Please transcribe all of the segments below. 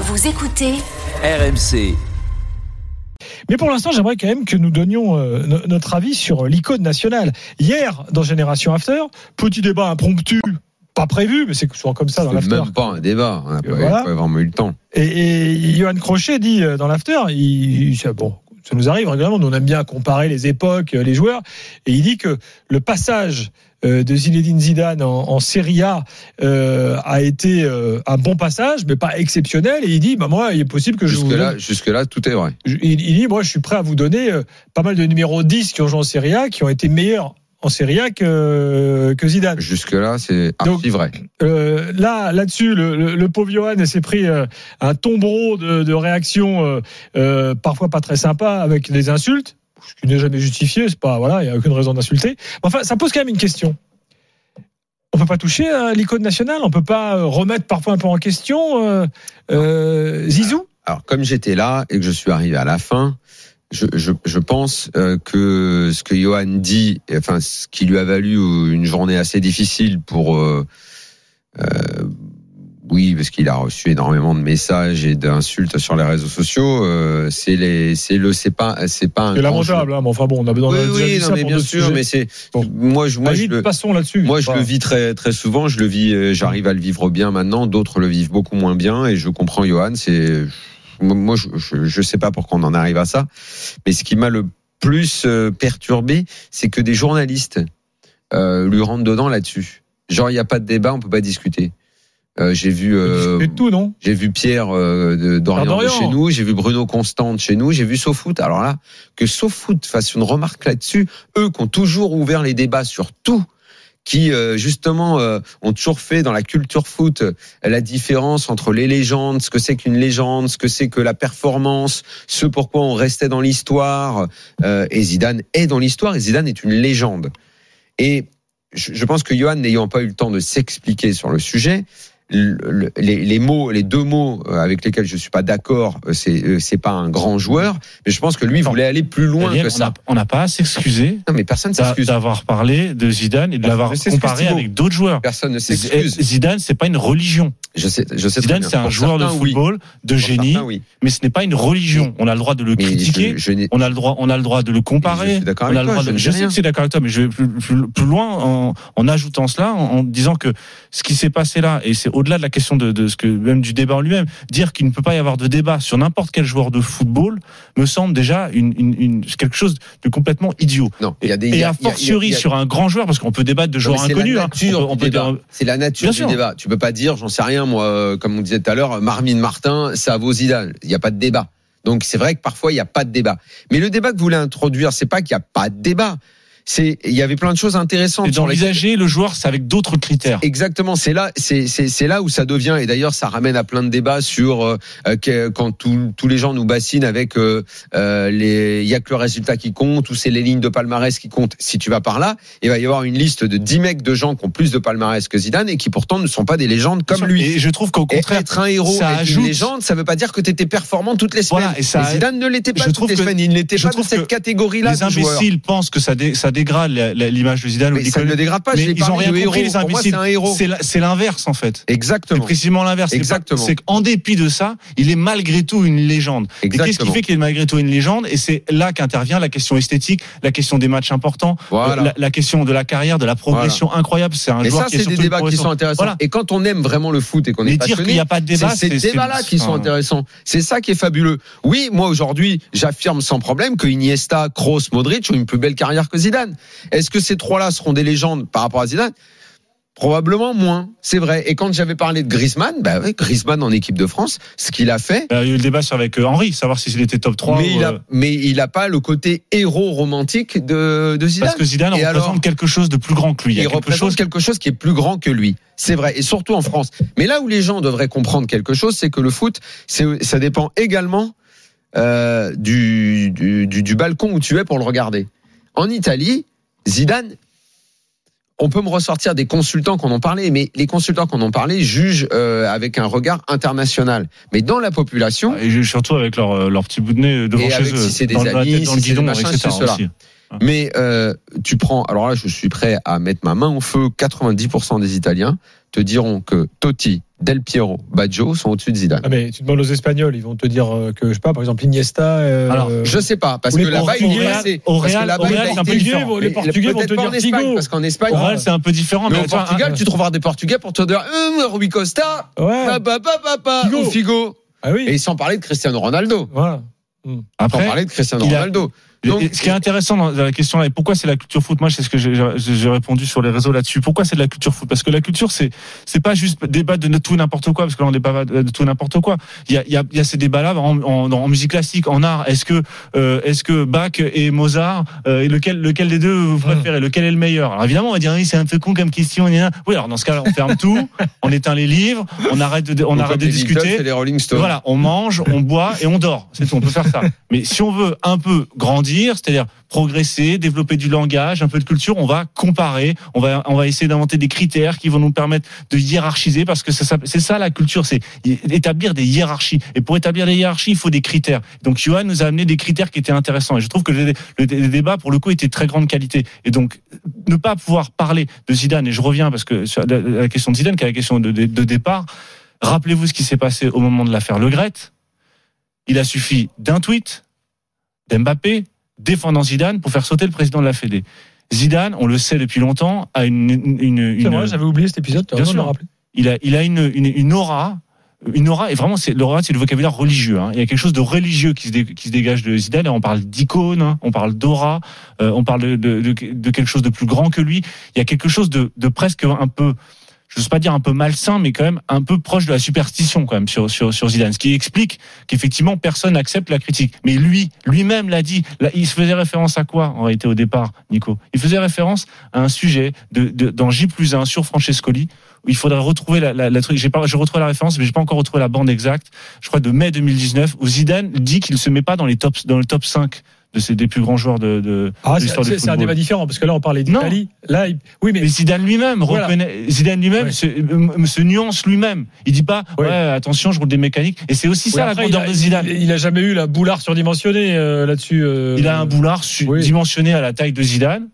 Vous écoutez RMC. Mais pour l'instant, j'aimerais quand même que nous donnions euh, no- notre avis sur euh, l'icône nationale. Hier, dans Génération After, petit débat impromptu, pas prévu, mais c'est souvent comme ça dans l'after. même pas un débat. On n'a pas, Voilà. pas vraiment eu le temps. Et, et Johan Crochet dit euh, dans l'after, il, il- c'est bon, ça nous arrive régulièrement, on aime bien comparer les époques, euh, les joueurs, et il dit que le passage euh, de Zinedine Zidane en, en Serie A euh, a été euh, un bon passage, mais pas exceptionnel. Et il dit, bah moi, il est possible que je vous Jusque là, donne- jusque là, tout est vrai. il, il dit, moi, je suis prêt à vous donner euh, pas mal de numéros 10 qui ont joué en Serie A, qui ont été meilleurs en Serie A que, que Zidane. Jusque là, c'est archi vrai. Euh, là, là-dessus, le, le, le pauvre Johan s'est pris euh, un tombereau de, de réactions, euh, parfois pas très sympa, avec des insultes, ce qui n'est jamais justifié. C'est pas voilà, il y a aucune raison d'insulter. Mais Enfin, ça pose quand même une question. On peut pas toucher à l'icône nationale, on peut pas remettre parfois un peu en question Zizou? Alors, comme j'étais là et que je suis arrivé à la fin, je, je, je pense euh, que ce que Johan dit, enfin, ce qui lui a valu une journée assez difficile pour. euh, euh, oui, parce qu'il a reçu énormément de messages et d'insultes sur les réseaux sociaux. euh, c'est les, c'est le, c'est pas, c'est pas un. C'est lamentable, hein, mais enfin bon, on a besoin Oui, de oui, non, mais bien sûr, mais c'est Bon. moi, je, moi, je passons là-dessus. Moi, je le vis très très souvent. Je le vis, euh, j'arrive à le vivre bien maintenant. D'autres le vivent beaucoup moins bien, et je comprends Johan. C'est moi, je, je sais pas pourquoi on en arrive à ça, mais ce qui m'a le plus euh, perturbé, c'est que des journalistes euh, lui rentrent dedans là-dessus. Genre, il n'y a pas de débat, on peut pas discuter. Euh, j'ai vu. euh, tout, non? j'ai vu Pierre euh, de d'Orient de D'Orient. chez nous, j'ai vu Bruno Constant de chez nous, j'ai vu SoFoot. Alors là, que SoFoot fasse une remarque là-dessus, eux qui ont toujours ouvert les débats sur tout, qui euh, justement euh, ont toujours fait dans la culture foot euh, la différence entre les légendes, ce que c'est qu'une légende, ce que c'est que la performance, ce pourquoi on restait dans l'histoire. et Zidane est dans l'histoire et Zidane est une légende. Et je pense que Johan, n'ayant pas eu le temps de s'expliquer sur le sujet, le- le- les, les mots, les deux mots euh, avec lesquels je suis pas d'accord, euh, c'est euh, c'est pas un grand joueur, mais je pense que lui voulait aller plus loin que on ça. n'a- on n'a pas à s'excuser Non, mais personne s'excuse. d'avoir parlé de Zidane et de l'avoir comparé avec d'autres joueurs. Personne ne Z- s'excuse. Zidane, c'est pas une religion. Je sais, je sais Zidane, c'est un Pour joueur de oui. football, de génie, certains, oui. mais ce n'est pas une religion. On a le droit de le Mais critiquer. je, je On a le droit, on a le droit de le Je comparer. d'accord On a le droit je de- ne je sais que c'est d'accord avec toi, mais je vais plus, plus- plus loin en, en ajoutant cela, en, en disant que ce qui s'est passé là, et c'est au-delà de la question de, de ce que même du débat en lui-même, dire qu'il ne peut pas y avoir de débat sur n'importe quel joueur de football me semble déjà une, une- une- quelque chose de complètement idiot. Non, il y a des. Et, y a- a il y a- fortiori il y a- sur un grand joueur, parce qu'on peut débattre de joueurs inconnus. hein. On peut- on C'est la nature Bien du sûr. débat. Tu peux pas dire, j'en sais rien, moi, euh, comme on disait tout à l'heure, Marmine Martin, ça vaut Zidane. Il n'y a pas de débat. Donc c'est vrai que parfois il n'y a pas de débat. Mais le débat que vous voulez introduire, c'est pas qu'il n'y a pas de débat. C'est il y avait plein de choses intéressantes. D'envisager le joueur, c'est avec d'autres critères. Exactement, c'est là, c'est c'est c'est là où ça devient. Et d'ailleurs, ça ramène à plein de débats sur euh, euh, que- quand tous tous les gens nous bassinent avec euh, euh, les, il y a que le résultat qui compte ou c'est les lignes de palmarès qui comptent. Si tu vas par là, il va y avoir une liste de 10 mecs de gens qui ont plus de palmarès que Zidane et qui pourtant ne sont pas des légendes comme lui. Et je trouve qu'au contraire, être un héros, ça être ajoute- une légende, ça veut pas dire que tu étais performant toutes les semaines. Voilà, et ça- Zidane ne l'était pas je toutes les que- semaines. Il n'était je pas trouve cette catégorie-là les imbéciles pensent que ça, dé- ça dégrade l'image de Zidane. ou Mais ça ne le dégrade pas. mais ils ont parlé rien compris, les imbéciles. c'est un héros. C'est la- c'est l'inverse en fait. C'est Exactement. précisément l'inverse. C'est Exactement. C'est qu'en dépit de ça, il est malgré tout une légende. Et qu'est-ce qui Exactement. fait qu'il est malgré tout une légende? Et c'est là qu'intervient la question esthétique, la question des matchs importants, Voilà. euh, la, la question de la carrière, de la progression incroyable. C'est un Et joueur ça, qui est c'est des débats qui sont intéressants. Voilà. Et quand on aime vraiment le foot et qu'on est dire passionné, n'y a pas de débat, c'est ces c'est- débats-là c'est- qui sont intéressants. C'est ça qui est fabuleux. Oui, moi aujourd'hui, j'affirme sans problème que Iniesta, Kroos, Modric ont une plus belle carrière que Zidane. Est-ce que ces trois-là seront des légendes par rapport à Zidane? Probablement moins, c'est vrai. Et quand j'avais parlé de Griezmann, bah ouais, Griezmann en équipe de France, ce qu'il a fait, Il y a eu le débat sur avec euh, Henri, savoir s'il était top 3. mais ou, il euh, a, mais il a pas le côté héros romantique de, de Zidane. parce que Zidane Et représente alors quelque chose de plus grand que lui. Il quelque représente chose quelque chose qui est plus grand que lui. C'est vrai, et surtout en France. Mais là où les gens devraient comprendre quelque chose, c'est que le foot, ça dépend également euh, du, du, du, du balcon où tu es pour le regarder. En Italie, Zidane, on peut me ressortir des consultants qu'on en parlait, mais les consultants qu'on en parlait jugent euh, avec un regard international. Mais dans la population, Et surtout avec leur, euh, leur petit bout de nez devant Et chez avec eux, si c'est des dans, amis, tête, dans le si des guidon, machins, etc. aussi. Mais euh, tu prends, alors là, je suis prêt à mettre ma main au feu. 90% des Italiens te diront que Totti, Del Piero, Baggio sont au-dessus de Zidane. Ah, mais tu demandes aux Espagnols, ils vont te dire euh, que, je sais pas, par exemple, Iniesta. euh, Alors, Je sais pas, parce que les là-bas, il Portugais, est passé. au Real- c'est un peu Portugais, différent. les Portugais vont peut-être te pas en dire Espagne, Figo. parce qu'en Espagne, Au Real, c'est un peu différent. mais mais au Portugal, tu trouveras des Portugais pour te dire euh, Rui Costa, Ouais. Figo. Figo. Ah oui. Et sans parler de Cristiano Ronaldo. Voilà. Sans Après, parler de Cristiano Ronaldo. Et- Donc- et ce qui est intéressant dans la question là, et pourquoi c'est la culture foot? Moi, c'est ce que j'ai- répondu sur les réseaux là-dessus. Pourquoi c'est de la culture foot? Parce que la culture, c'est c'est pas juste débattre de tout n'importe quoi, parce que là on débat de tout n'importe quoi. Il y a, il y a, il y a ces débats-là en, en, en musique classique, en art. Est-ce que euh, est-ce que Bach et Mozart, euh, et lequel lequel des deux vous préférez? Lequel est le meilleur? Alors évidemment, on va dire oui, c'est un peu con comme question. Oui, alors dans ce cas-là, on ferme tout, on éteint les livres, on arrête de on Donc, arrête de les discuter. les Rolling Stones. Voilà, on mange, on boit et on dort. C'est tout, on peut faire ça. Mais si on veut un peu grandir, c'est-à-dire progresser, développer du langage, un peu de culture, on va comparer, on va, on va essayer d'inventer des critères qui vont nous permettre de hiérarchiser parce que c'est ça, la culture, c'est établir des hiérarchies. Et pour établir des hiérarchies, il faut des critères. Donc Johan nous a amené des critères qui étaient intéressants et je trouve que le, le- le débat pour le coup était de très grande qualité. Et donc ne pas pouvoir parler de Zidane et je reviens parce que sur la, question de Zidane qui est la question de, de- de départ. Rappelez-vous ce qui s'est passé au moment de l'affaire Le Gret. Il a suffi d'un tweet d'Mbappé défendant Zidane pour faire sauter le président de la Fédé. Zidane, on le sait depuis longtemps, a une, une, une- C'est vrai, j'avais oublié cet épisode. Bien sûr. le rappeler. il a, il a une, une, une aura, une aura, et vraiment, c'est l'aura, c'est le vocabulaire religieux. hein. Il y a quelque chose de religieux qui se, dé- qui se dégage de Zidane. Et on parle d'icône, hein, on parle d'aura, euh, on parle de, de, de, de quelque chose de plus grand que lui. Il y a quelque chose de, de presque un peu, je ne sais pas dire un peu malsain, mais quand même un peu proche de la superstition quand même sur, sur, Zidane. Ce qui explique qu'effectivement personne n'accepte la critique. Mais lui, lui-même l'a dit. Il se faisait référence à quoi en réalité au départ, Nico? Il faisait référence à un sujet de, de, dans J plus 1 sur Francescoli où il faudrait retrouver la, la, la truc. J'ai pas, je retrouve la référence, mais j'ai pas encore retrouvé la bande exacte. Je crois de mai 2019 où Zidane dit qu'il se met pas dans les dans le top 5 de ces des plus grands joueurs de, de, Ah, l'histoire du c'est- c'est un football. débat différent parce que là on parlait d'Italie. Là, il- oui, mais Mais Zidane lui-même Voilà. reconnaît, Zidane lui-même Ouais. se, se nuance lui-même. Il dit pas, ouais, Ouais. attention, je roule des mécaniques. Et c'est aussi ça la après, il, grandeur a, de Zidane. il- il a jamais eu la boulard surdimensionnée euh, là-dessus. euh, Il a un boulard oui. dimensionné à la taille de Zidane,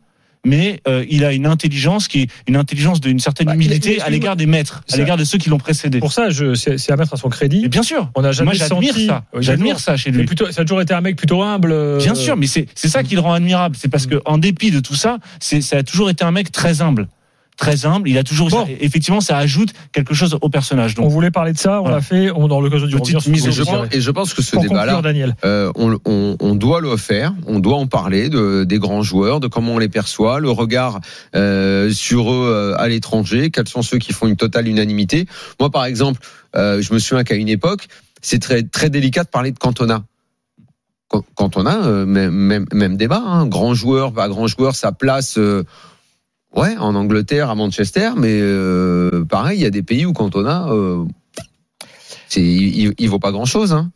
mais euh, il a une intelligence qui est une intelligence d'une certaine Bah, il- humilité il- à l'égard des maîtres, à l'égard de ceux qui l'ont précédé. Pour ça, je- c'est à mettre à son crédit. Et bien sûr. On n'a jamais Moi, j'admire ça. J'admire ça chez lui. plutôt, ça a toujours été un mec plutôt humble. euh, Bien sûr, mais c'est c'est ça qui le rend admirable. C'est parce que en dépit de tout ça, c'est ça a toujours été un mec très humble, très humble. Il a toujours Bon. effectivement ça ajoute quelque chose au personnage. On voulait parler de ça, on Voilà. l'a fait, on dans l'occasion du Petite mise Et je, vous pense, et je pense que ce débat-là. Euh, on, on- on doit le faire, on doit en parler de, des grands joueurs, de comment on les perçoit, le regard euh, sur eux euh, à l'étranger, quels sont ceux qui font une totale unanimité. Moi, par exemple, euh, je me souviens qu'à une époque, c'est très très délicat de parler de Cantona. Can- Cantona, euh, même, même, même débat, hein, grand joueur, pas grand joueur, sa place. euh, Ouais, en Angleterre, à Manchester, mais euh, pareil, il y a des pays où Cantona, euh, il, il, il vaut pas grand chose. Hein.